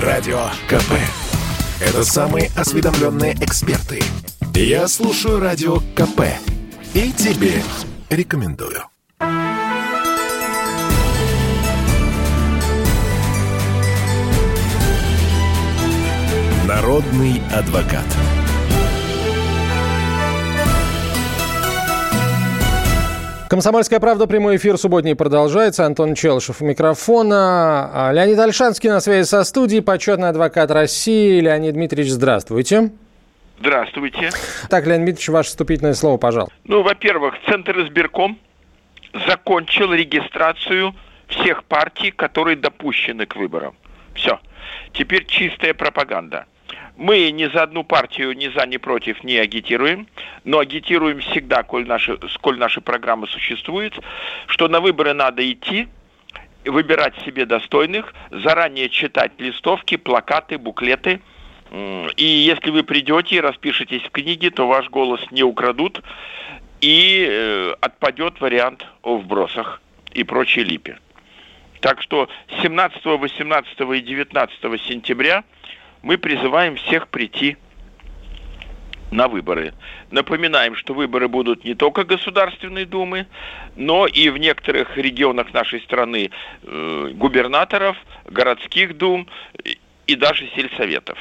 Радио КП. Это самые осведомленные эксперты. Я слушаю Радио КП. И тебе рекомендую. Народный адвокат. Комсомольская правда, прямой эфир субботний продолжается. Антон Челышев у микрофона. А, Леонид Альшанский на связи со студией, почетный адвокат России. Леонид Дмитриевич, здравствуйте. Здравствуйте. Так, Леонид Дмитриевич, ваше вступительное слово, пожалуйста. Ну, во-первых, Центр избирком закончил регистрацию всех партий, которые допущены к выборам. Все. Теперь чистая пропаганда. Мы ни за одну партию, ни за, ни против не агитируем, но агитируем всегда, коль наши, сколь наши программы существуют, что на выборы надо идти, выбирать себе достойных, заранее читать листовки, плакаты, буклеты. И если вы придете и распишетесь в книге, то ваш голос не украдут, и э, отпадет вариант о вбросах и прочей липе. Так что 17, 18 и 19 сентября – мы призываем всех прийти на выборы. Напоминаем, что выборы будут не только Государственной Думы, но и в некоторых регионах нашей страны э, губернаторов, городских дум и даже сельсоветов.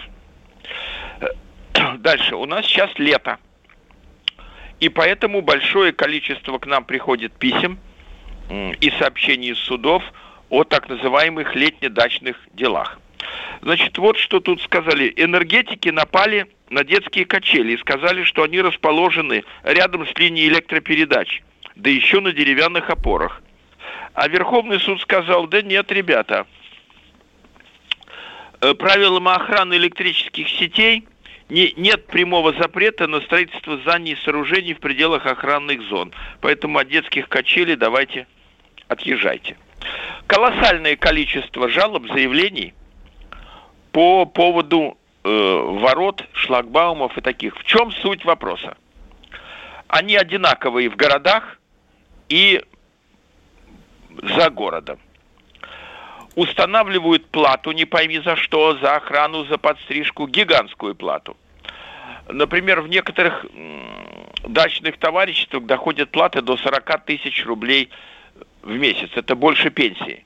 Дальше. У нас сейчас лето. И поэтому большое количество к нам приходит писем и сообщений из судов о так называемых летне-дачных делах. Значит, вот что тут сказали. Энергетики напали на детские качели и сказали, что они расположены рядом с линией электропередач, да еще на деревянных опорах. А Верховный суд сказал, да нет, ребята, э, правилам охраны электрических сетей не, нет прямого запрета на строительство зданий и сооружений в пределах охранных зон. Поэтому от детских качелей давайте отъезжайте. Колоссальное количество жалоб, заявлений – по поводу э, ворот, шлагбаумов и таких. В чем суть вопроса? Они одинаковые в городах и за городом. Устанавливают плату, не пойми за что, за охрану, за подстрижку, гигантскую плату. Например, в некоторых дачных товариществах доходят платы до 40 тысяч рублей в месяц. Это больше пенсии.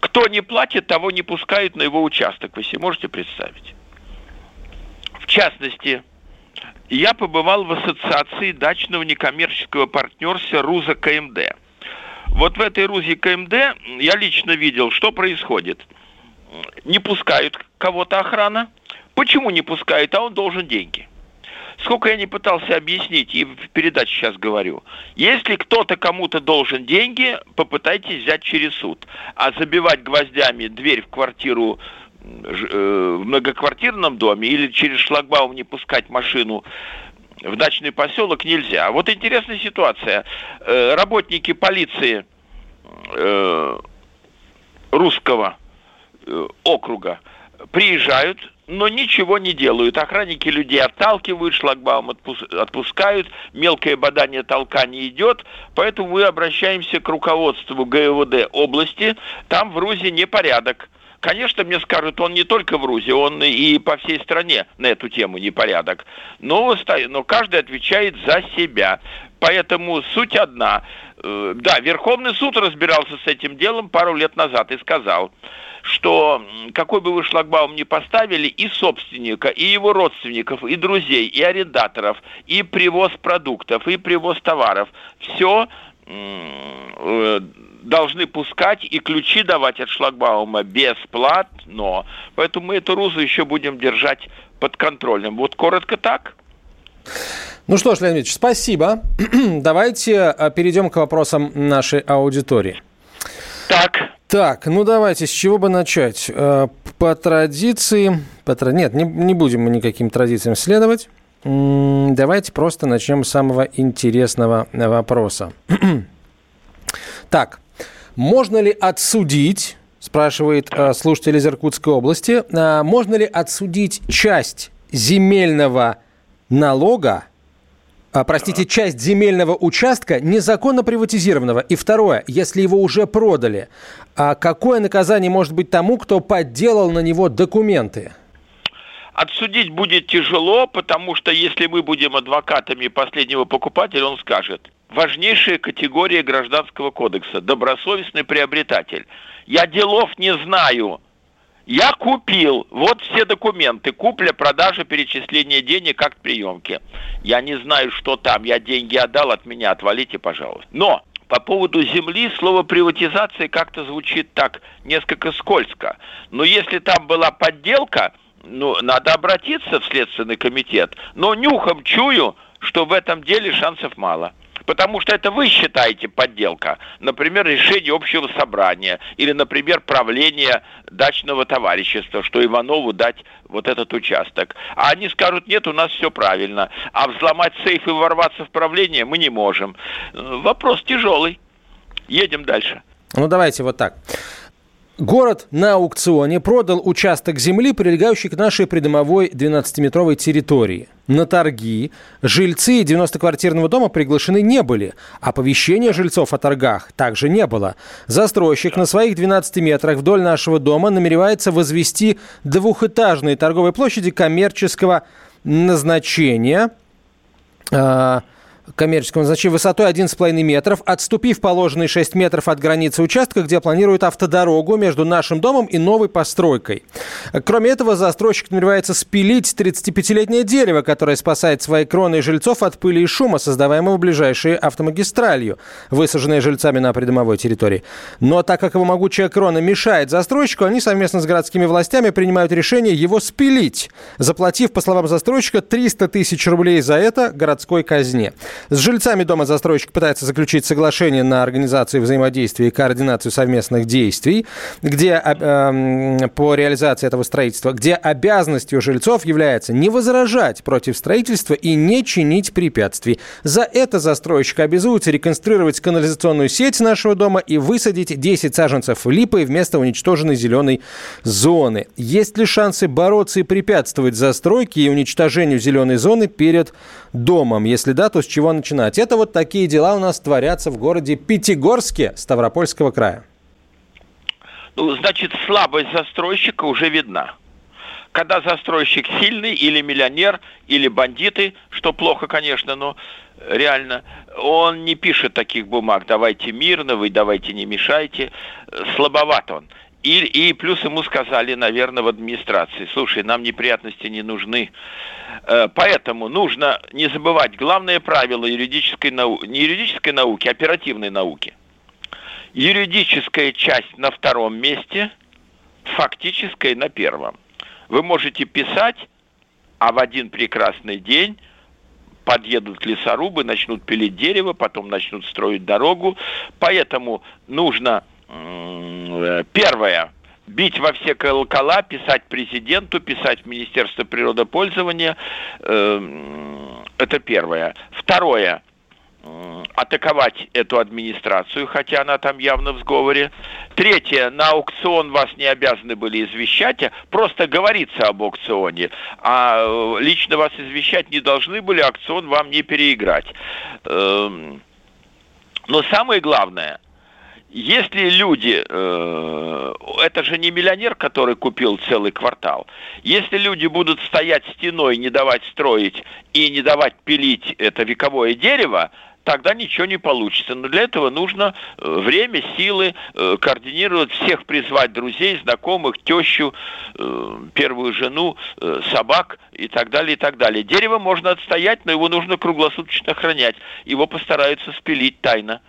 Кто не платит, того не пускают на его участок. Вы себе можете представить? В частности, я побывал в ассоциации дачного некоммерческого партнерства РУЗа КМД. Вот в этой РУЗе КМД я лично видел, что происходит. Не пускают кого-то охрана. Почему не пускают? А он должен деньги. Сколько я не пытался объяснить, и в передаче сейчас говорю, если кто-то кому-то должен деньги, попытайтесь взять через суд. А забивать гвоздями дверь в квартиру э, в многоквартирном доме или через шлагбаум не пускать машину в дачный поселок нельзя. Вот интересная ситуация. Э, работники полиции э, русского округа приезжают но ничего не делают. Охранники людей отталкивают, шлагбаум отпускают, мелкое бадание толка не идет, поэтому мы обращаемся к руководству ГВД области, там в РУЗе непорядок. Конечно, мне скажут, он не только в РУЗе, он и по всей стране на эту тему непорядок. Но, но каждый отвечает за себя. Поэтому суть одна. Э, да, Верховный суд разбирался с этим делом пару лет назад и сказал, что какой бы вы шлагбаум ни поставили, и собственника, и его родственников, и друзей, и арендаторов, и привоз продуктов, и привоз товаров, все э, должны пускать и ключи давать от шлагбаума бесплатно. Поэтому мы эту рузу еще будем держать под контролем. Вот коротко так. Ну что ж, Леонид Ильич, спасибо. Давайте э, перейдем к вопросам нашей аудитории. Так. Так, ну давайте, с чего бы начать? Э, по традиции... По, нет, не, не будем мы никаким традициям следовать. Давайте просто начнем с самого интересного вопроса. так, можно ли отсудить, спрашивает э, слушатель из Иркутской области, можно ли отсудить часть земельного налога а, простите, часть земельного участка незаконно приватизированного? И второе, если его уже продали, а какое наказание может быть тому, кто подделал на него документы? Отсудить будет тяжело, потому что если мы будем адвокатами последнего покупателя, он скажет, важнейшая категория гражданского кодекса – добросовестный приобретатель. Я делов не знаю, я купил, вот все документы, купля, продажа, перечисление денег, акт приемки. Я не знаю, что там, я деньги отдал, от меня отвалите, пожалуйста. Но по поводу земли слово приватизация как-то звучит так несколько скользко. Но если там была подделка, ну, надо обратиться в Следственный комитет. Но нюхом чую, что в этом деле шансов мало потому что это вы считаете подделка. Например, решение общего собрания или, например, правление дачного товарищества, что Иванову дать вот этот участок. А они скажут, нет, у нас все правильно. А взломать сейф и ворваться в правление мы не можем. Вопрос тяжелый. Едем дальше. Ну, давайте вот так. Город на аукционе продал участок земли, прилегающий к нашей придомовой 12-метровой территории. На торги жильцы 90-квартирного дома приглашены не были. Оповещения жильцов о торгах также не было. Застройщик на своих 12 метрах вдоль нашего дома намеревается возвести двухэтажные торговые площади коммерческого назначения. Коммерческого назначения высотой 11,5 метров, отступив положенные 6 метров от границы участка, где планирует автодорогу между нашим домом и новой постройкой. Кроме этого, застройщик намеревается спилить 35-летнее дерево, которое спасает свои кроны и жильцов от пыли и шума, создаваемого ближайшей автомагистралью, высаженной жильцами на придомовой территории. Но так как его могучая крона мешает застройщику, они совместно с городскими властями принимают решение его спилить, заплатив, по словам застройщика, 300 тысяч рублей за это городской казне. С жильцами дома застройщик пытается заключить соглашение на организацию взаимодействия и координацию совместных действий, где э, по реализации этого строительства, где обязанностью жильцов является не возражать против строительства и не чинить препятствий. За это застройщик обязуется реконструировать канализационную сеть нашего дома и высадить 10 саженцев липы вместо уничтоженной зеленой зоны. Есть ли шансы бороться и препятствовать застройке и уничтожению зеленой зоны перед домом? Если да, то с чего начинать? Это вот такие дела у нас творятся в городе Пятигорске Ставропольского края. Ну, значит, слабость застройщика уже видна. Когда застройщик сильный, или миллионер, или бандиты, что плохо, конечно, но реально, он не пишет таких бумаг, давайте мирно, вы давайте не мешайте. Слабоват он. И, и плюс ему сказали, наверное, в администрации, слушай, нам неприятности не нужны. Э, поэтому нужно не забывать главное правило юридической науки, не юридической науки, а оперативной науки. Юридическая часть на втором месте, фактическая на первом. Вы можете писать, а в один прекрасный день подъедут лесорубы, начнут пилить дерево, потом начнут строить дорогу. Поэтому нужно Э, первое, бить во все колокола, писать президенту, писать в Министерство природопользования. Эм, это первое. Второе, атаковать эту администрацию, хотя она там явно в сговоре. Третье, на аукцион вас не обязаны были извещать, а просто говорится об аукционе, а э, лично вас извещать не должны были, аукцион вам не переиграть. Эм, но самое главное – если люди, э, это же не миллионер, который купил целый квартал, если люди будут стоять стеной, не давать строить и не давать пилить это вековое дерево, тогда ничего не получится. Но для этого нужно э, время, силы, э, координировать всех, призвать друзей, знакомых, тещу, первую жену, собак и так далее, и так далее. Дерево можно отстоять, но его нужно круглосуточно охранять. Его постараются спилить тайно.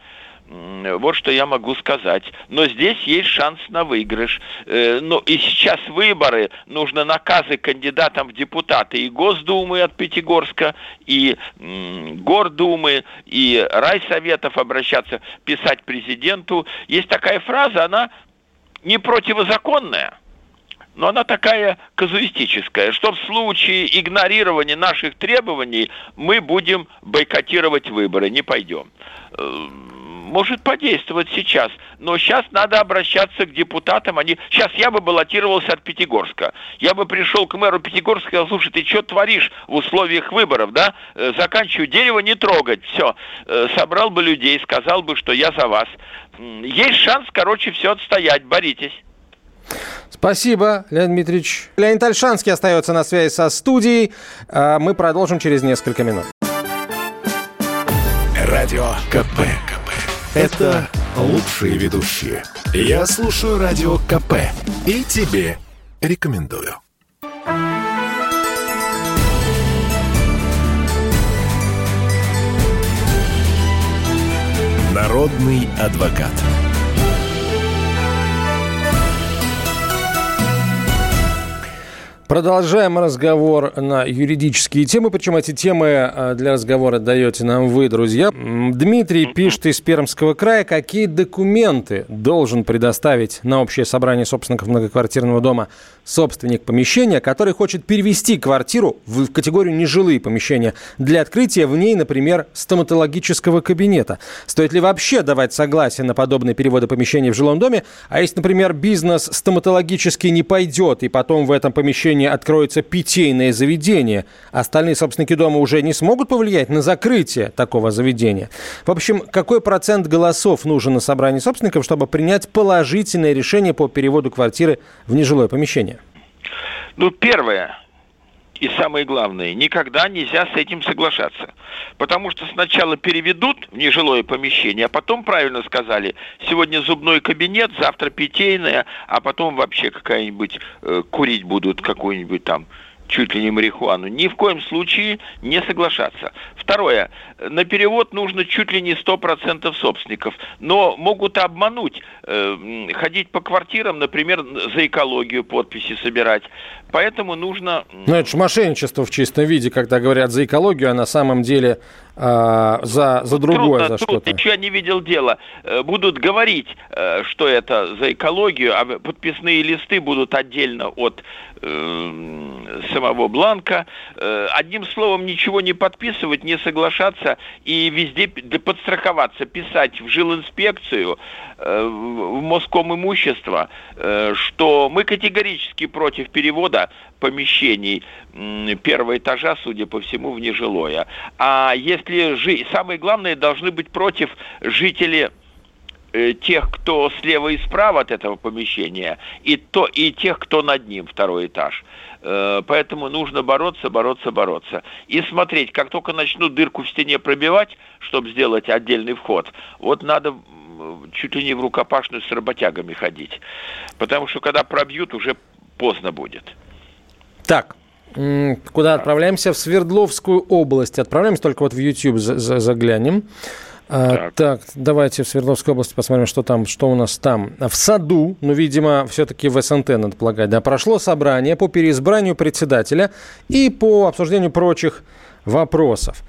Вот что я могу сказать. Но здесь есть шанс на выигрыш. Э, ну и сейчас выборы, нужно наказы кандидатам в депутаты и Госдумы от Пятигорска, и Гордумы, и райсоветов обращаться, писать президенту. Есть такая фраза, она не противозаконная, но она такая казуистическая, что в случае игнорирования наших требований мы будем бойкотировать выборы, не пойдем. Э, может подействовать сейчас. Но сейчас надо обращаться к депутатам. Они... Сейчас я бы баллотировался от Пятигорска. Я бы пришел к мэру Пятигорска и сказал, слушай, ты что творишь в условиях выборов, да? Э, заканчиваю дерево не трогать. Все. Э, собрал бы людей, сказал бы, что я за вас. Есть шанс, короче, все отстоять. Боритесь. Спасибо, Леонид Дмитриевич. Леонид Альшанский остается на связи со студией. А мы продолжим через несколько минут. Радио КП. Это лучшие ведущие. Я слушаю Радио КП. И тебе рекомендую. Народный адвокат. Продолжаем разговор на юридические темы, причем эти темы э, для разговора даете нам вы, друзья. Дмитрий пишет из Пермского края, какие документы должен предоставить на общее собрание собственников многоквартирного дома собственник помещения, который хочет перевести квартиру в категорию нежилые помещения для открытия в ней, например, стоматологического кабинета. Стоит ли вообще давать согласие на подобные переводы помещений в жилом доме? А если, например, бизнес стоматологический не пойдет, и потом в этом помещении заведении откроется питейное заведение, остальные собственники дома уже не смогут повлиять на закрытие такого заведения. В общем, какой процент голосов нужен на собрании собственников, чтобы принять положительное решение по переводу квартиры в нежилое помещение? Ну, первое, и самое главное, никогда нельзя с этим соглашаться. Потому что сначала переведут в нежилое помещение, а потом, правильно сказали, сегодня зубной кабинет, завтра питейное, а потом вообще какая-нибудь э, курить будут какую-нибудь там чуть ли не марихуану. Ни в коем случае не соглашаться. Второе. На перевод нужно чуть ли не 100% собственников. Но могут обмануть. Э, ходить по квартирам, например, за экологию подписи собирать. Поэтому нужно... Ну, это же мошенничество в чистом виде, когда говорят за экологию, а на самом деле э, за, за другое, трудно, за что-то. Трудно, я не видел дела. Э, будут говорить, э, что это за экологию, а подписные листы будут отдельно от э, самого бланка. Одним словом, ничего не подписывать, не соглашаться и везде подстраховаться, писать в жилинспекцию, э, в Моском имущество, э, что мы категорически против перевода помещений первого этажа, судя по всему, в нежилое. А если жи... самое главное, должны быть против жители э, тех, кто слева и справа от этого помещения, и, то, и тех, кто над ним, второй этаж. Э, поэтому нужно бороться, бороться, бороться. И смотреть, как только начнут дырку в стене пробивать, чтобы сделать отдельный вход, вот надо чуть ли не в рукопашную с работягами ходить. Потому что когда пробьют, уже поздно будет. Так, куда отправляемся? В Свердловскую область. Отправляемся, только вот в YouTube заглянем. А, так. так, давайте в Свердловской области посмотрим, что там, что у нас там. В саду, ну, видимо, все-таки в СНТ, надо полагать, да, прошло собрание по переизбранию председателя и по обсуждению прочих вопросов.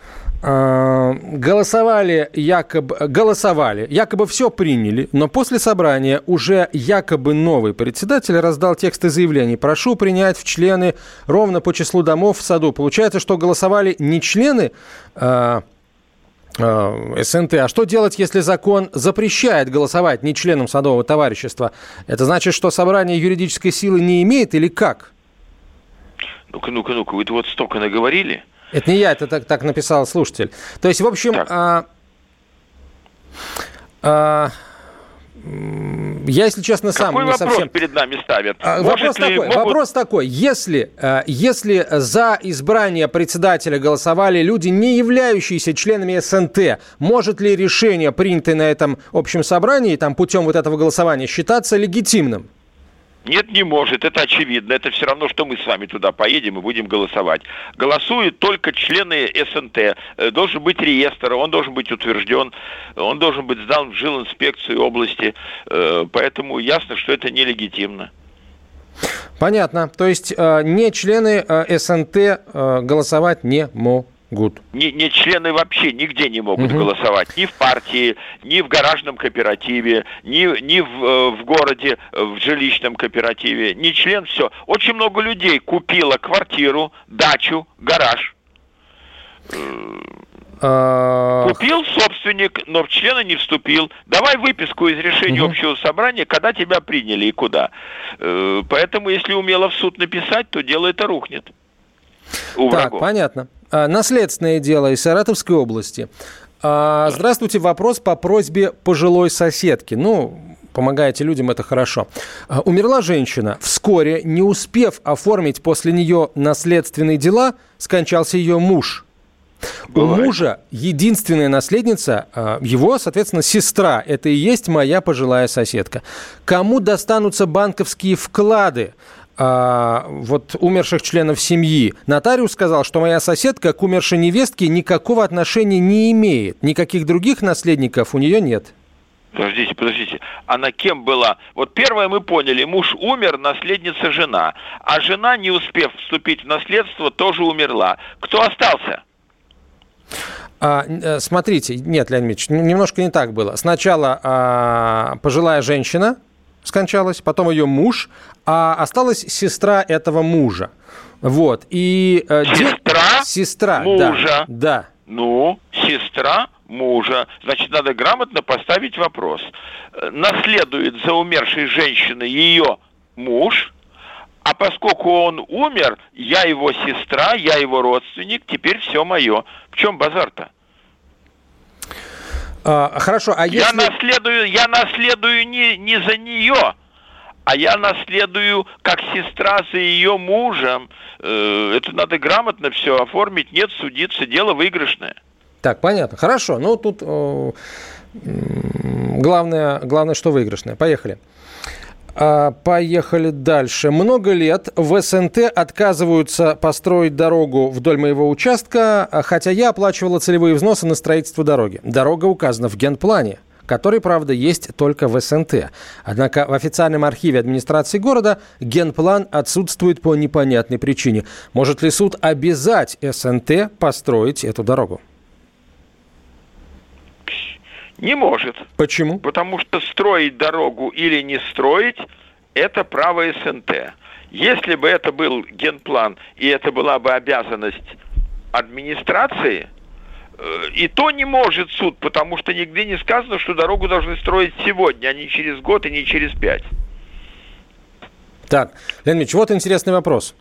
А, голосовали якобы, голосовали, якобы все приняли, но после собрания уже якобы новый председатель раздал тексты заявлений. Прошу принять в члены ровно по числу домов в саду. Получается, что голосовали не члены а, а, СНТ. А что делать, если закон запрещает голосовать не членам садового товарищества? Это значит, что собрание юридической силы не имеет или как? Ну-ка, ну-ка, ну-ка, вы вот столько наговорили. Это не я, это так, так написал слушатель. То есть, в общем, а, а, я, если честно, сам Какой не вопрос совсем... перед нами ставят? А, вопрос, такой, могут... вопрос такой. Если, а, если за избрание председателя голосовали люди, не являющиеся членами СНТ, может ли решение, принятое на этом общем собрании, там, путем вот этого голосования, считаться легитимным? Нет, не может, это очевидно. Это все равно, что мы с вами туда поедем и будем голосовать. Голосуют только члены СНТ. Э, должен быть реестр, он должен быть утвержден, он должен быть сдан в жилинспекцию области. Э, поэтому ясно, что это нелегитимно. Понятно. То есть э, не члены СНТ голосовать не могут могут. Не, не члены вообще нигде не могут угу. голосовать. Ни в партии, ни в гаражном кооперативе, ни, ни в, э, в городе, в жилищном кооперативе. Не член, все. Очень много людей купило квартиру, дачу, гараж. А... Купил собственник, но в члены не вступил. Давай выписку из решения угу. общего собрания, когда тебя приняли и куда. Э, поэтому, если умело в суд написать, то дело это рухнет. У так, врагов. понятно. А, наследственное дело из Саратовской области. А, здравствуйте, вопрос по просьбе пожилой соседки. Ну, помогаете людям, это хорошо. А, умерла женщина. Вскоре, не успев оформить после нее наследственные дела, скончался ее муж. Бывает. У мужа единственная наследница, его, соответственно, сестра. Это и есть моя пожилая соседка. Кому достанутся банковские вклады? А, вот умерших членов семьи. Нотариус сказал, что моя соседка к умершей невестке никакого отношения не имеет. Никаких других наследников у нее нет. Подождите, подождите. Она кем была? Вот первое мы поняли, муж умер, наследница жена. А жена, не успев вступить в наследство, тоже умерла. Кто остался? А, э, смотрите, нет, Леонид Ильич, немножко не так было. Сначала а, пожилая женщина скончалась, потом ее муж, а осталась сестра этого мужа. Вот. И, э, сестра? Де... Сестра, мужа. Да, да. Ну, сестра мужа. Значит, надо грамотно поставить вопрос. Э, наследует за умершей женщиной ее муж, а поскольку он умер, я его сестра, я его родственник, теперь все мое. В чем базар-то? А, хорошо, а если... Я наследую, я наследую не, не за нее, а я наследую как сестра за ее мужем. Э, это надо грамотно все оформить, нет судиться, дело выигрышное. Так, понятно. Хорошо, ну тут главное, главное, что выигрышное. Поехали. А, поехали дальше. Много лет в СНТ отказываются построить дорогу вдоль моего участка, хотя я оплачивала целевые взносы на строительство дороги. Дорога указана в генплане который, правда, есть только в СНТ. Однако в официальном архиве администрации города генплан отсутствует по непонятной причине. Может ли суд обязать СНТ построить эту дорогу? Не может. Почему? Потому что строить дорогу или не строить – это право СНТ. Если бы это был генплан и это была бы обязанность администрации, э, и то не может суд, потому что нигде не сказано, что дорогу должны строить сегодня, а не через год и не через пять. Так, Леонид вот интересный вопрос.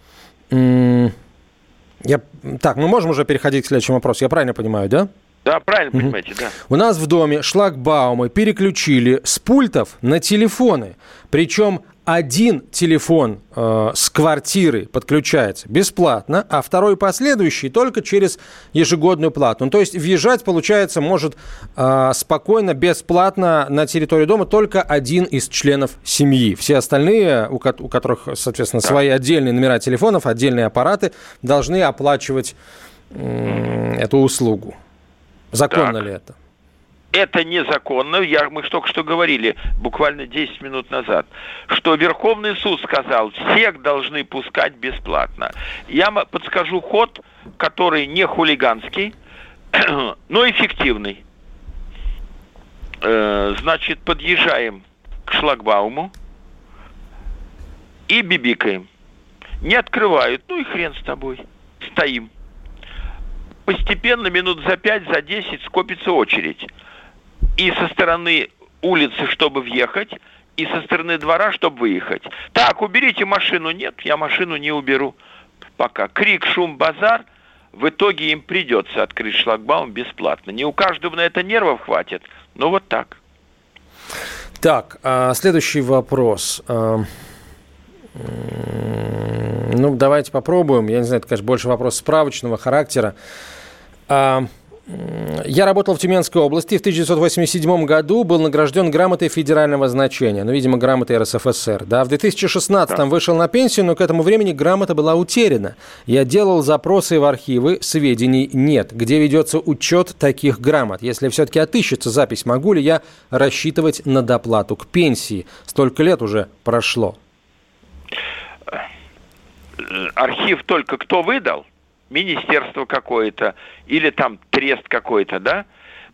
Я... Так, мы можем уже переходить к следующему вопросу, я правильно понимаю, да? Да, правильно понимаете, да. У нас в доме шлагбаумы переключили с пультов на телефоны. Причем один телефон э, с квартиры подключается бесплатно, а второй последующий только через ежегодную плату. Ну, то есть въезжать, получается, может э, спокойно, бесплатно на территорию дома только один из членов семьи. Все остальные, у, ко- у которых, соответственно, да. свои отдельные номера телефонов, отдельные аппараты, должны оплачивать э, эту услугу. Законно так. ли это? это незаконно. Я, мы только что говорили, буквально 10 минут назад, что Верховный суд сказал, всех должны пускать бесплатно. Я подскажу ход, который не хулиганский, но эффективный. Э, значит, подъезжаем к шлагбауму и бибикаем. Не открывают, ну и хрен с тобой. Стоим постепенно минут за пять, за десять скопится очередь. И со стороны улицы, чтобы въехать, и со стороны двора, чтобы выехать. Так, уберите машину. Нет, я машину не уберу пока. Крик, шум, базар. В итоге им придется открыть шлагбаум бесплатно. Не у каждого на это нервов хватит, но вот так. Так, а следующий вопрос. Ну, давайте попробуем. Я не знаю, это, конечно, больше вопрос справочного характера. А, я работал в Тюменской области. В 1987 году был награжден грамотой федерального значения. Ну, видимо, грамотой РСФСР. Да, в 2016 да. вышел на пенсию, но к этому времени грамота была утеряна. Я делал запросы в архивы, сведений нет. Где ведется учет таких грамот? Если все-таки отыщется запись, могу ли я рассчитывать на доплату к пенсии? Столько лет уже прошло. Архив только кто выдал? министерство какое-то или там трест какой-то, да?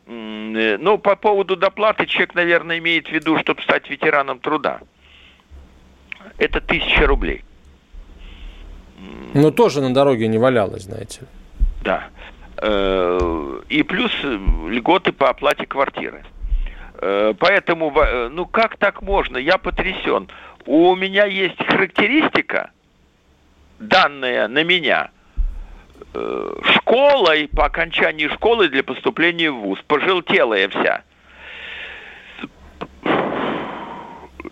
Э, ну, по поводу доплаты человек, наверное, имеет в виду, чтобы стать ветераном труда. Это тысяча рублей. Ну, тоже на дороге не валялось, знаете. Да. Э, и плюс льготы по оплате квартиры. Э, поэтому, ну как так можно? Я потрясен. У меня есть характеристика, данная на меня, школой по окончании школы для поступления в ВУЗ, пожелтелая вся.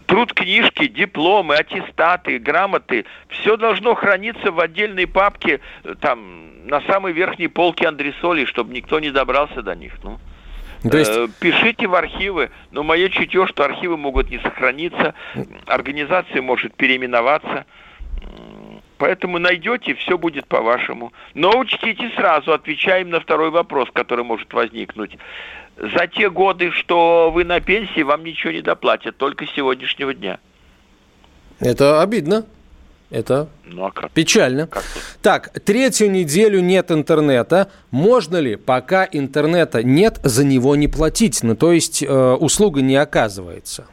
труд книжки, дипломы, аттестаты, грамоты, все должно храниться в отдельной папке, э, там, на самой верхней полке андресолей, чтобы никто не добрался до них. Ну. То есть... Э, пишите в архивы, но мое чутье, что архивы могут не сохраниться, организация может переименоваться. Поэтому найдете, все будет по-вашему. Но учтите сразу, отвечаем на второй вопрос, который может возникнуть за те годы, что вы на пенсии, вам ничего не доплатят, только с сегодняшнего дня. Это обидно. Это ну, а как? печально. Как так, третью неделю нет интернета. Можно ли, пока интернета нет, за него не платить? Ну, то есть э, услуга не оказывается.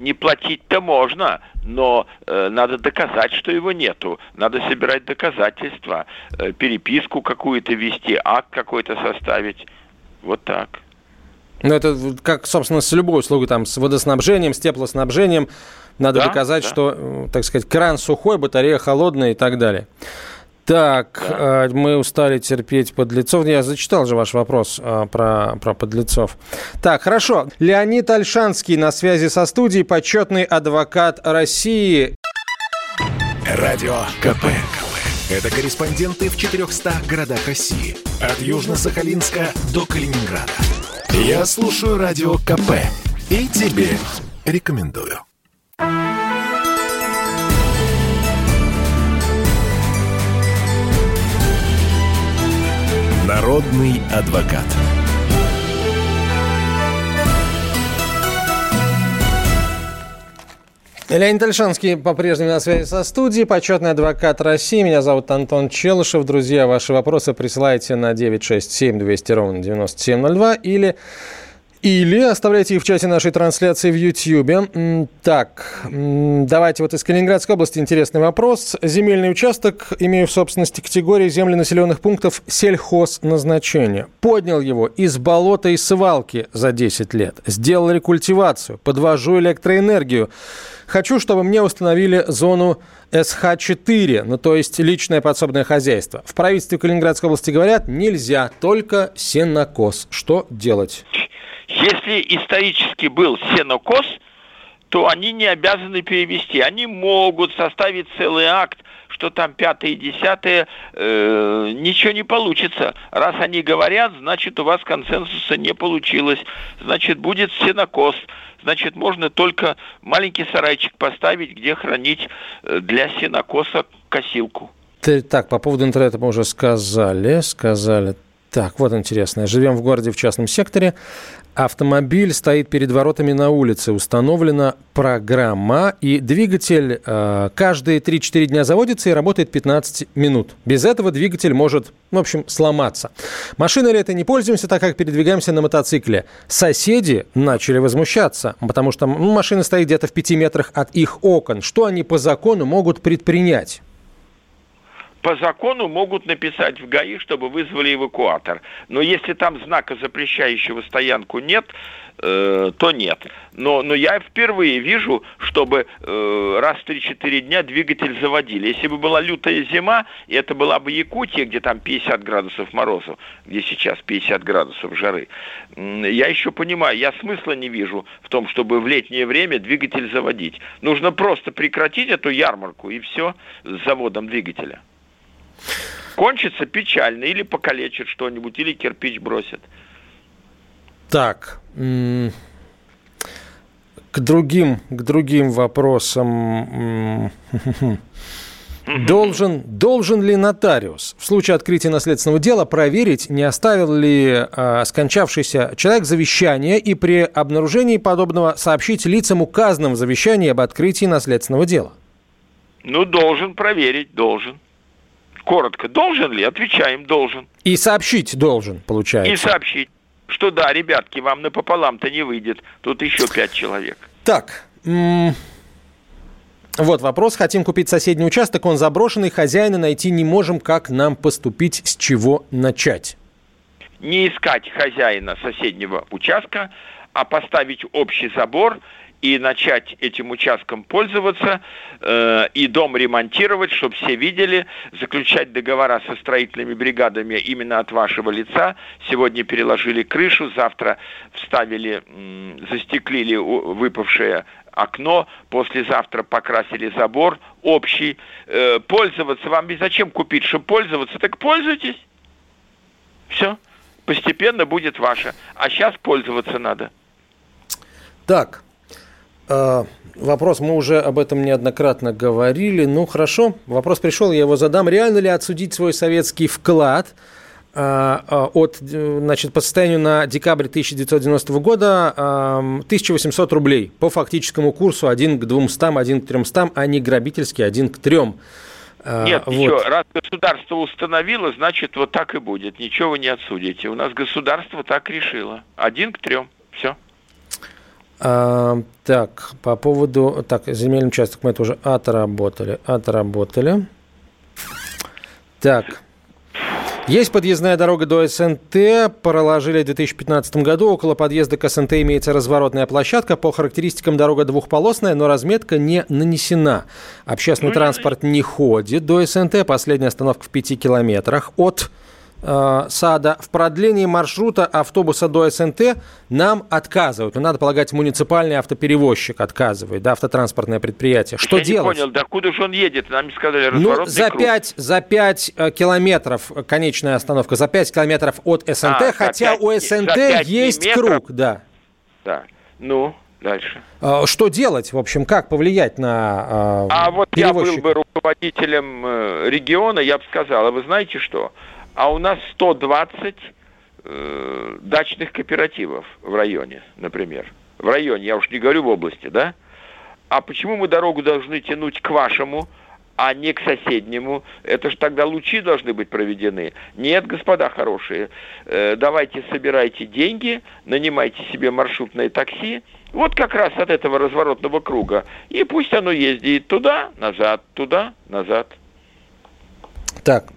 Не платить-то можно, но э, надо доказать, что его нету. Надо собирать доказательства, э, переписку какую-то вести, акт какой-то составить. Вот так. Ну, это как, собственно, с любой услугой, там, с водоснабжением, с теплоснабжением. Надо да, доказать, да. что, э, так сказать, кран сухой, батарея холодная и так далее. Так, да. Э, мы устали терпеть подлецов. Я зачитал же ваш вопрос э, про, про подлецов. Так, хорошо. Леонид Альшанский на связи со студией, почетный адвокат России. Радио КП. Это корреспонденты в 400 городах России. От Южно-Сахалинска до Калининграда. Я слушаю Радио КП и тебе рекомендую. Народный адвокат. Леонид Альшанский по-прежнему на связи со студией, почетный адвокат России. Меня зовут Антон Челышев. Друзья, ваши вопросы присылайте на 967 200 ровно 9702 или или оставляйте их в чате нашей трансляции в YouTube. Так, давайте вот из Калининградской области интересный вопрос. Земельный участок, имею в собственности категории земли населенных пунктов сельхозназначения. Поднял его из болота и свалки за 10 лет. Сделал рекультивацию, подвожу электроэнергию. Хочу, чтобы мне установили зону СХ-4, ну то есть личное подсобное хозяйство. В правительстве Калининградской области говорят, нельзя, только сенокос. Что делать? Если исторически был сенокос, то они не обязаны перевести. Они могут составить целый акт, что там пятое и десятое, э, ничего не получится. Раз они говорят, значит у вас консенсуса не получилось, значит будет сенокос, значит можно только маленький сарайчик поставить, где хранить э, для сенокоса косилку. Так, по поводу интернета мы уже сказали, сказали. Так, вот интересное. Живем в городе в частном секторе. Автомобиль стоит перед воротами на улице. Установлена программа, и двигатель э, каждые 3-4 дня заводится и работает 15 минут. Без этого двигатель может, в общем, сломаться. Машиной ли это не пользуемся, так как передвигаемся на мотоцикле. Соседи начали возмущаться, потому что ну, машина стоит где-то в 5 метрах от их окон. Что они по закону могут предпринять? По закону могут написать в ГАИ, чтобы вызвали эвакуатор. Но если там знака, запрещающего стоянку, нет, э, то нет. Но, но я впервые вижу, чтобы э, раз в 3-4 дня двигатель заводили. Если бы была лютая зима, и это была бы Якутия, где там 50 градусов морозов, где сейчас 50 градусов жары, я еще понимаю, я смысла не вижу в том, чтобы в летнее время двигатель заводить. Нужно просто прекратить эту ярмарку, и все, с заводом двигателя. Кончится печально, или покалечит что-нибудь, или кирпич бросит. Так, к другим, к другим вопросам. Должен, должен ли нотариус в случае открытия наследственного дела проверить, не оставил ли э, скончавшийся человек завещание и при обнаружении подобного сообщить лицам, указанным в завещании об открытии наследственного дела? Ну, должен проверить, должен коротко, должен ли? Отвечаем, должен. И сообщить должен, получается. И сообщить, что да, ребятки, вам напополам-то не выйдет. Тут еще пять человек. Так, Вот вопрос. Хотим купить соседний участок, он заброшенный, хозяина найти не можем. Как нам поступить, с чего начать? Не искать хозяина соседнего участка, а поставить общий забор и начать этим участком пользоваться, э, и дом ремонтировать, чтобы все видели, заключать договора со строительными бригадами именно от вашего лица. Сегодня переложили крышу, завтра вставили, э, застеклили выпавшее окно, послезавтра покрасили забор общий. Э, пользоваться вам без зачем купить, чтобы пользоваться, так пользуйтесь. Все. Постепенно будет ваше. А сейчас пользоваться надо. Так, вопрос, мы уже об этом неоднократно говорили. Ну, хорошо, вопрос пришел, я его задам. Реально ли отсудить свой советский вклад э, э, от, значит, по состоянию на декабрь 1990 года 1800 рублей по фактическому курсу 1 к 200, 1 к 300, а не грабительский 1 к 3. Нет, вот. ничего, раз государство установило, значит вот так и будет. Ничего вы не отсудите. У нас государство так решило. Один к трем. Все. А, так, по поводу... Так, земельный участок мы это уже отработали. Отработали. Так. Есть подъездная дорога до СНТ, проложили в 2015 году. Около подъезда к СНТ имеется разворотная площадка. По характеристикам дорога двухполосная, но разметка не нанесена. Общественный ну, транспорт не ходит до СНТ. Последняя остановка в 5 километрах от э, сада. В продлении маршрута автобуса до СНТ нам отказывают. Ну, надо полагать, муниципальный автоперевозчик отказывает, да, автотранспортное предприятие. Что Я делать? не понял, да куда же он едет? Нам сказали Ну, за круг. 5, за 5 э, километров конечная остановка, за 5 километров от СНТ, а, хотя 5, у СНТ есть метров? круг, да. Да, ну... Дальше. А, что делать, в общем, как повлиять на э, А вот я был бы руководителем э, региона, я бы сказал, а вы знаете что? А у нас 120 э, дачных кооперативов в районе, например. В районе, я уж не говорю в области, да? А почему мы дорогу должны тянуть к вашему, а не к соседнему? Это же тогда лучи должны быть проведены. Нет, господа хорошие, э, давайте собирайте деньги, нанимайте себе маршрутное такси, вот как раз от этого разворотного круга. И пусть оно ездит туда, назад, туда, назад. Так,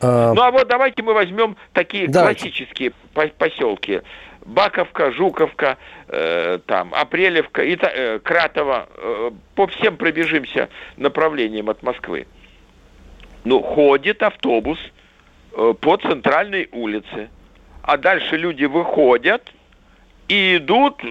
А, ну а вот давайте мы возьмем такие давайте. классические поселки. Баковка, Жуковка, э, там, Апрелевка, и, э, Кратово. Э, по всем пробежимся направлениям от Москвы. Ну, ходит автобус э, по центральной улице. А дальше люди выходят – и идут,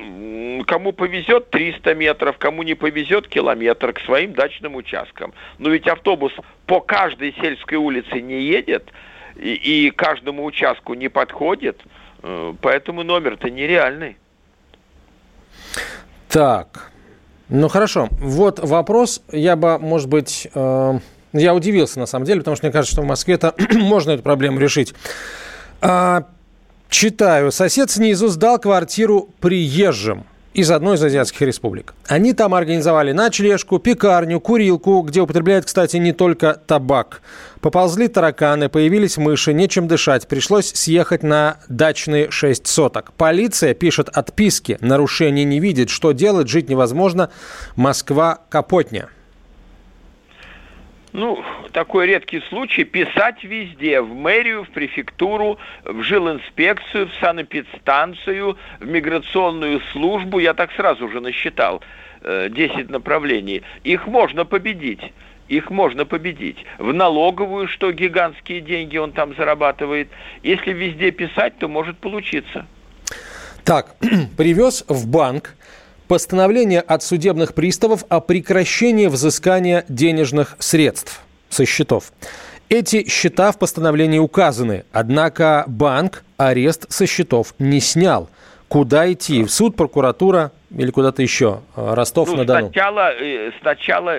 кому повезет 300 метров, кому не повезет километр к своим дачным участкам. Но ведь автобус по каждой сельской улице не едет и, и каждому участку не подходит, э, поэтому номер-то нереальный. Так, ну хорошо. Вот вопрос, я бы, может быть, э, я удивился на самом деле, потому что мне кажется, что в Москве это можно эту проблему решить. Читаю. Сосед снизу сдал квартиру приезжим из одной из азиатских республик. Они там организовали ночлежку, пекарню, курилку, где употребляют, кстати, не только табак. Поползли тараканы, появились мыши, нечем дышать. Пришлось съехать на дачные 6 соток. Полиция пишет отписки, нарушений не видит. Что делать, жить невозможно. Москва капотня. Ну, такой редкий случай, писать везде, в мэрию, в префектуру, в жилинспекцию, в санэпидстанцию, в миграционную службу, я так сразу же насчитал, 10 э, направлений. Их можно победить. Их можно победить. В налоговую, что гигантские деньги он там зарабатывает. Если везде писать, то может получиться. Так, привез в банк постановление от судебных приставов о прекращении взыскания денежных средств со счетов. Эти счета в постановлении указаны, однако банк арест со счетов не снял. Куда идти? В суд, прокуратура или куда-то еще? Ростов-на-Дону. Ну, сначала, э, сначала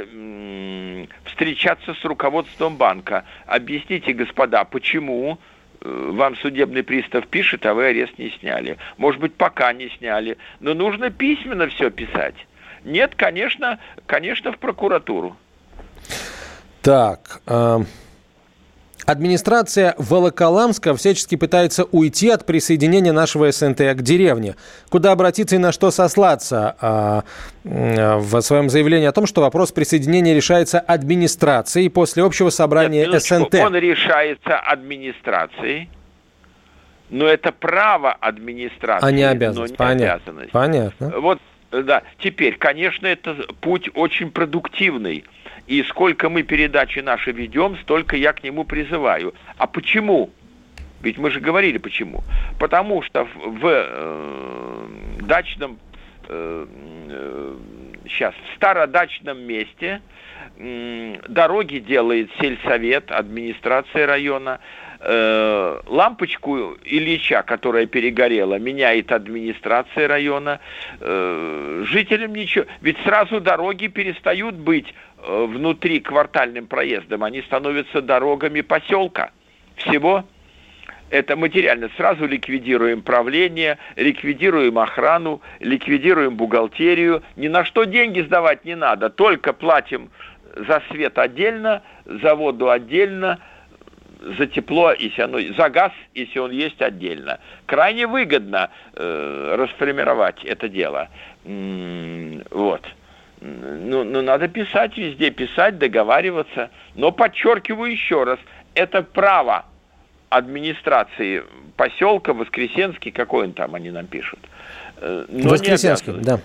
встречаться с руководством банка. Объясните, господа, почему Э, вам судебный пристав пишет, а вы арест не сняли. Может быть, пока не сняли. Но нужно письменно все писать. Нет, конечно, конечно, в прокуратуру. Так. Э, Администрация Волоколамска всячески пытается уйти от присоединения нашего СНТ к деревне. Куда обратиться и на что сослаться а, в своем заявлении о том, что вопрос присоединения решается администрацией после общего собрания Нет, СНТ. Он решается администрацией. Но это право администрации, а не обязанность. но не Понятно. обязанность. Понятно. Вот, да. Теперь, конечно, это путь очень продуктивный. И сколько мы передачи наши ведем, столько я к нему призываю. А почему? Ведь мы же говорили почему. Потому что в, э, дачном, э, э, сейчас, в стародачном месте э, дороги делает сельсовет, администрация района, э, лампочку Ильича, которая перегорела, меняет администрация района. Э, жителям ничего. Ведь сразу дороги перестают быть э, внутри квартальным проездом, они становятся дорогами поселка. Всего это материально. Сразу ликвидируем правление, ликвидируем охрану, ликвидируем бухгалтерию. Ни на что деньги сдавать не надо, только платим за свет отдельно, за воду отдельно, за тепло, если оно, за газ, если он есть отдельно. Крайне выгодно э, расформировать это дело. М-м, вот. Ну, ну, надо писать везде, писать, договариваться. Но подчеркиваю еще раз, это право администрации поселка Воскресенский, какой он там, они нам пишут. Э, но Воскресенский, да.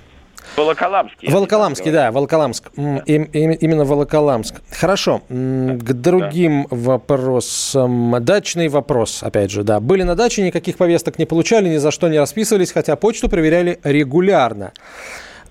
Волоколамский. Волоколамский, да, Волоколамск. Да. И, именно Волоколамск. Хорошо. К другим да. вопросам. Дачный вопрос, опять же, да. Были на даче, никаких повесток не получали, ни за что не расписывались, хотя почту проверяли регулярно.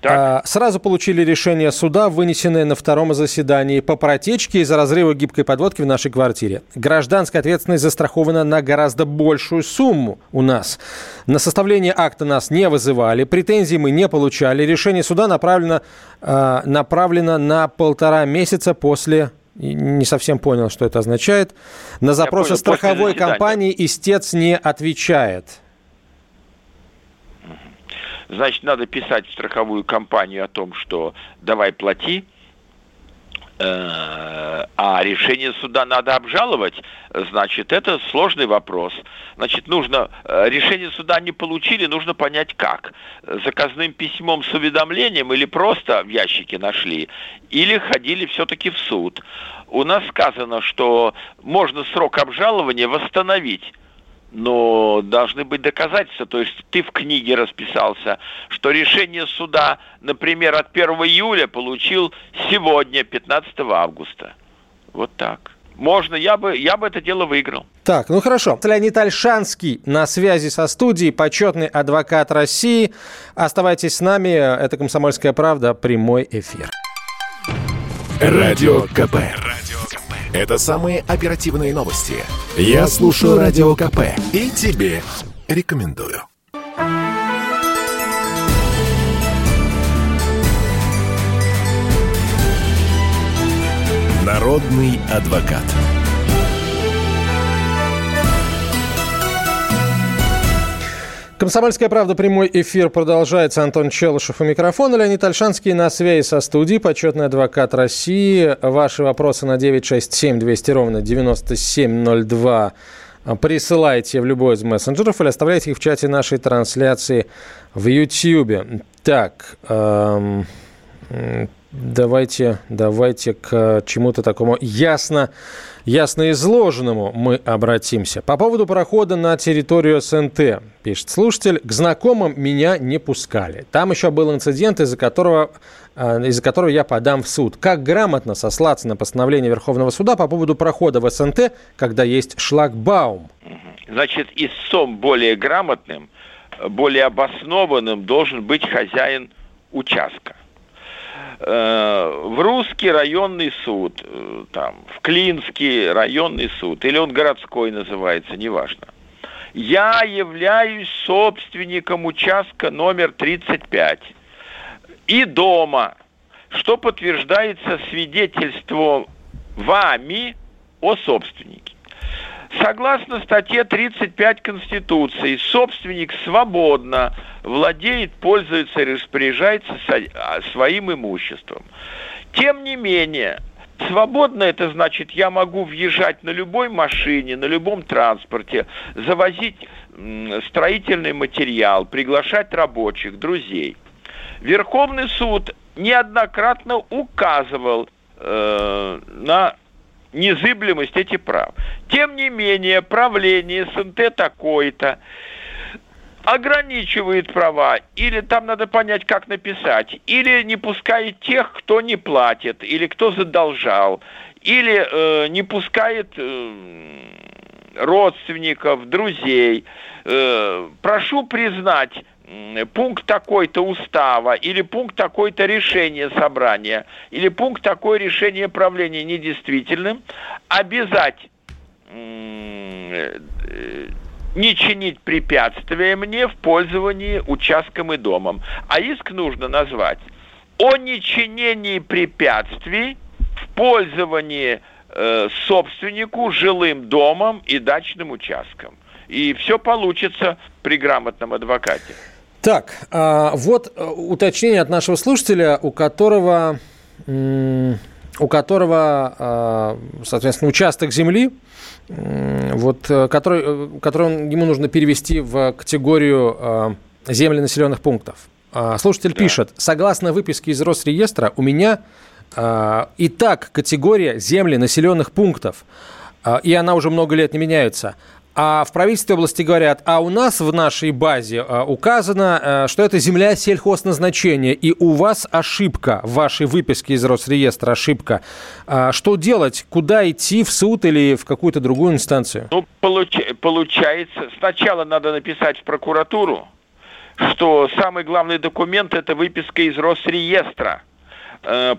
А, сразу получили решение суда, вынесенное на втором заседании по протечке из-за разрыва гибкой подводки в нашей квартире. Гражданская ответственность застрахована на гораздо большую сумму у нас. На составление акта нас не вызывали, претензий мы не получали. Решение суда направлено, э, направлено на полтора месяца после не совсем понял, что это означает. На запросы понял, страховой компании истец не отвечает значит, надо писать в страховую компанию о том, что давай плати, э, а решение суда надо обжаловать, значит, это сложный вопрос. Значит, нужно, э, решение суда не получили, нужно понять как. Заказным письмом с уведомлением или просто в ящике нашли, или ходили все-таки в суд. У нас сказано, что можно срок обжалования восстановить но должны быть доказательства. То есть ты в книге расписался, что решение суда, например, от 1 июля получил сегодня, 15 августа. Вот так. Можно, я бы, я бы это дело выиграл. Так, ну хорошо. Леонид Альшанский на связи со студией, почетный адвокат России. Оставайтесь с нами, это «Комсомольская правда», прямой эфир. Радио КП. Это самые оперативные новости. Я слушаю Радио КП и тебе рекомендую. Народный адвокат. Комсомольская правда, прямой эфир продолжается. Антон Челышев у микрофона. Леонид Альшанский на связи со студией. Почетный адвокат России. Ваши вопросы на 967 200 ровно 9702 присылайте в любой из мессенджеров или оставляйте их в чате нашей трансляции в YouTube. Так, эм, давайте, давайте к чему-то такому ясно ясно изложенному мы обратимся. По поводу прохода на территорию СНТ, пишет слушатель, к знакомым меня не пускали. Там еще был инцидент, из-за которого э, из-за которого я подам в суд. Как грамотно сослаться на постановление Верховного суда по поводу прохода в СНТ, когда есть шлагбаум? Значит, истцом более грамотным, более обоснованным должен быть хозяин участка. Э, в русский районный суд, э, там, в Клинский районный суд, или он городской называется, неважно. Я являюсь собственником участка номер 35 и дома, что подтверждается свидетельством вами о собственнике. Согласно статье 35 Конституции, собственник свободно владеет, пользуется и распоряжается а, своим имуществом. Тем не менее, Свободно это значит, я могу въезжать на любой машине, на любом транспорте, завозить строительный материал, приглашать рабочих, друзей. Верховный суд неоднократно указывал э, на незыблемость этих прав. Тем не менее, правление СНТ такое-то ограничивает права, или там надо понять, как написать, или не пускает тех, кто не платит, или кто задолжал, или э, не пускает э, родственников, друзей. Э, прошу признать пункт такой-то устава, или пункт такой-то решения собрания, или пункт такое решение правления недействительным, обязать э, не чинить препятствия мне в пользовании участком и домом. А иск нужно назвать о нечинении препятствий в пользовании э, собственнику жилым домом и дачным участком. И все получится при грамотном адвокате. Так, а, вот э, уточнение от нашего слушателя, у которого, у которого, а, соответственно, участок земли, вот, э, который, э, который ему нужно перевести в категорию а, земли населенных пунктов. Слушатель да. пишет, согласно выписке из Росреестра, у меня и так категория земли населенных пунктов, и она уже много лет не меняется. А в правительстве области говорят, а у нас в нашей базе а, указано, а, что это земля сельхозназначения, и у вас ошибка в вашей выписке из Росреестра, ошибка. А, что делать? Куда идти, в суд или в какую-то другую инстанцию? Ну, получ, получается, сначала надо написать в прокуратуру, что самый главный документ – это выписка из Росреестра – Э,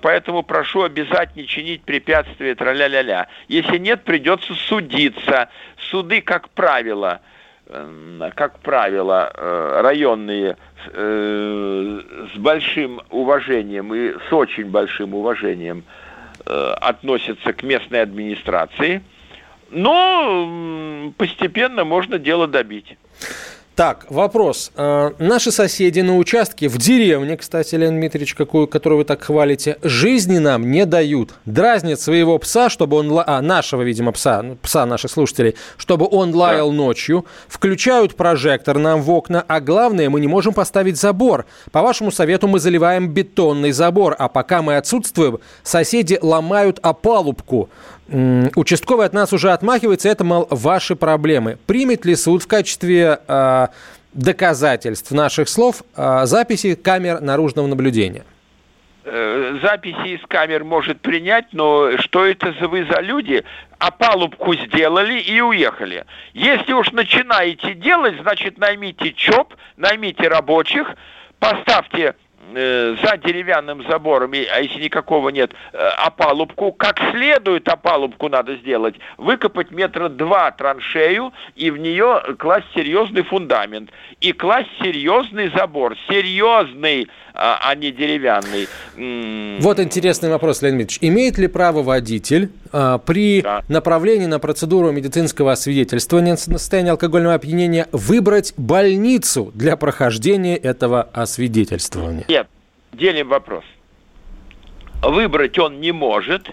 поэтому прошу обязательно чинить препятствия, тра-ля-ля-ля. Если нет, придется судиться. Суды, как правило, э, как правило, э, районные с большим уважением и с очень большим уважением относятся к местной администрации, но постепенно можно дело добить. Так, вопрос. Э, наши соседи на участке в деревне, кстати, Леонид Дмитриевич, какую, которую вы так хвалите, жизни нам не дают. Дразнят своего пса, чтобы он... А, нашего, видимо, пса, ну, пса наших слушателей, чтобы он лаял да. ночью. Включают прожектор нам в окна, а главное, мы не можем поставить забор. По вашему совету мы заливаем бетонный забор, а пока мы отсутствуем, соседи ломают опалубку. Участковый от нас уже отмахивается, это, мол, ваши проблемы. Примет ли суд в качестве э, доказательств наших слов э, записи камер наружного наблюдения? Э, записи из камер может принять, но что это за вы за люди? А палубку сделали и уехали. Если уж начинаете делать, значит наймите ЧОП, наймите рабочих, поставьте за деревянным забором, а если никакого нет, э, опалубку, как следует опалубку надо сделать, выкопать метра два траншею и в нее класть серьезный фундамент. И класть серьезный забор, серьезный, а, а не деревянный. Вот интересный вопрос, Леонид Ильич. Имеет ли право водитель а, при да. направлении на процедуру медицинского освидетельствования на состояние алкогольного опьянения выбрать больницу для прохождения этого освидетельствования? Делим вопрос. Выбрать он не может.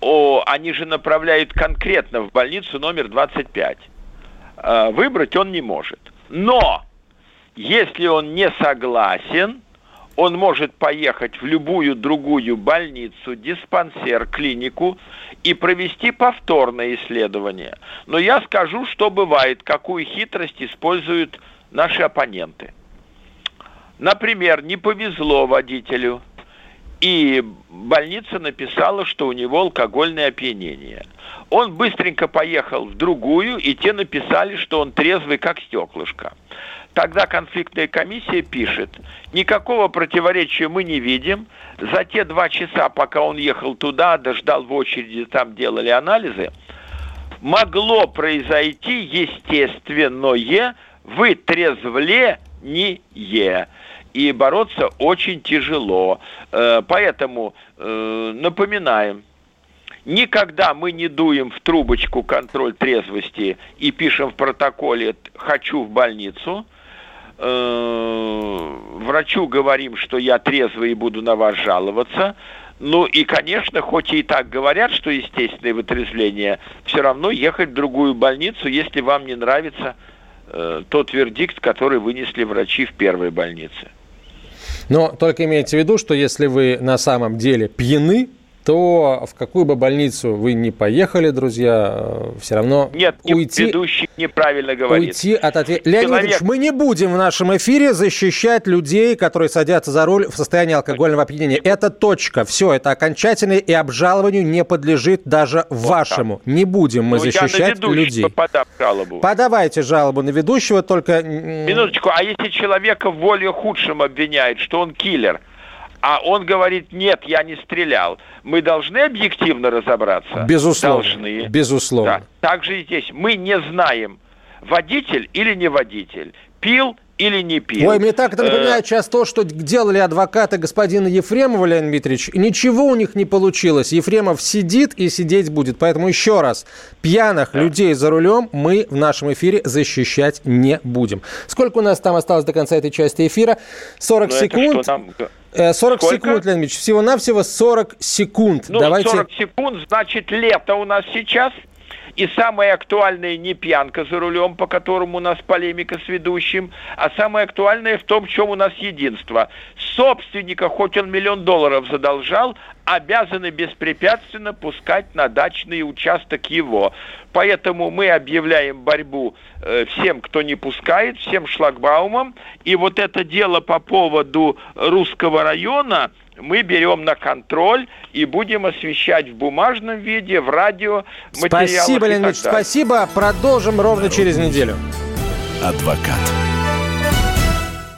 О, они же направляют конкретно в больницу номер 25. А, выбрать он не может. Но если он не согласен, он может поехать в любую другую больницу, диспансер, клинику и провести повторное исследование. Но я скажу, что бывает, какую хитрость используют наши оппоненты. Например, не повезло водителю, и больница написала, что у него алкогольное опьянение. Он быстренько поехал в другую, и те написали, что он трезвый, как стеклышко. Тогда конфликтная комиссия пишет, никакого противоречия мы не видим. За те два часа, пока он ехал туда, дождал в очереди, там делали анализы, могло произойти естественное вытрезвление. И бороться очень тяжело. Э, поэтому э, напоминаем, Никогда мы не дуем в трубочку контроль трезвости и пишем в протоколе «хочу в больницу», э, врачу говорим, что я трезвый и буду на вас жаловаться, Ну и, конечно, хоть и так говорят, что естественное вытрезвление, все равно ехать в другую больницу, если вам не нравится э, тот вердикт, который вынесли врачи в первой больнице. Но только имейте в виду, что если вы на самом деле пьяны, то в какую бы больницу вы ни поехали, друзья, э, все равно Нет, уйти... ведущий неправильно говорит. Уйти от ответа. Леонид Человек... Ильич, мы не будем в нашем эфире защищать людей, которые садятся за руль в состоянии алкогольного опьянения. Это точка. Все, это окончательно и обжалованию не подлежит даже вот вашему. Так. Не будем мы ну, защищать людей. жалобу. Подавайте жалобу на ведущего, только... Минуточку, а если человека в воле худшем обвиняют, что он киллер – а он говорит, нет, я не стрелял. Мы должны объективно разобраться? Безусловно. Должны. Безусловно. Да. Так же и здесь. Мы не знаем, водитель или не водитель, пил или не пил. Ой, мне так это напоминает э, сейчас то, что делали адвокаты господина Ефремова, Леонид Дмитриевич. Ничего у них не получилось. Ефремов сидит и сидеть будет. Поэтому еще раз, пьяных да. людей за рулем мы в нашем эфире защищать не будем. Сколько у нас там осталось до конца этой части эфира? 40 Но секунд. 40 э, Сколько? секунд, Леонид Ильич. Всего-навсего 40 секунд. Ну, Давайте... 40 секунд, значит, лето у нас сейчас – и самое актуальное не пьянка за рулем, по которому у нас полемика с ведущим, а самое актуальное в том, в чем у нас единство. Собственника, хоть он миллион долларов задолжал, обязаны беспрепятственно пускать на дачный участок его. Поэтому мы объявляем борьбу э, всем, кто не пускает, всем шлагбаумам. И вот это дело по поводу русского района – мы берем на контроль и будем освещать в бумажном виде, в радио. Спасибо, Леонид спасибо. Продолжим ровно через неделю. Адвокат.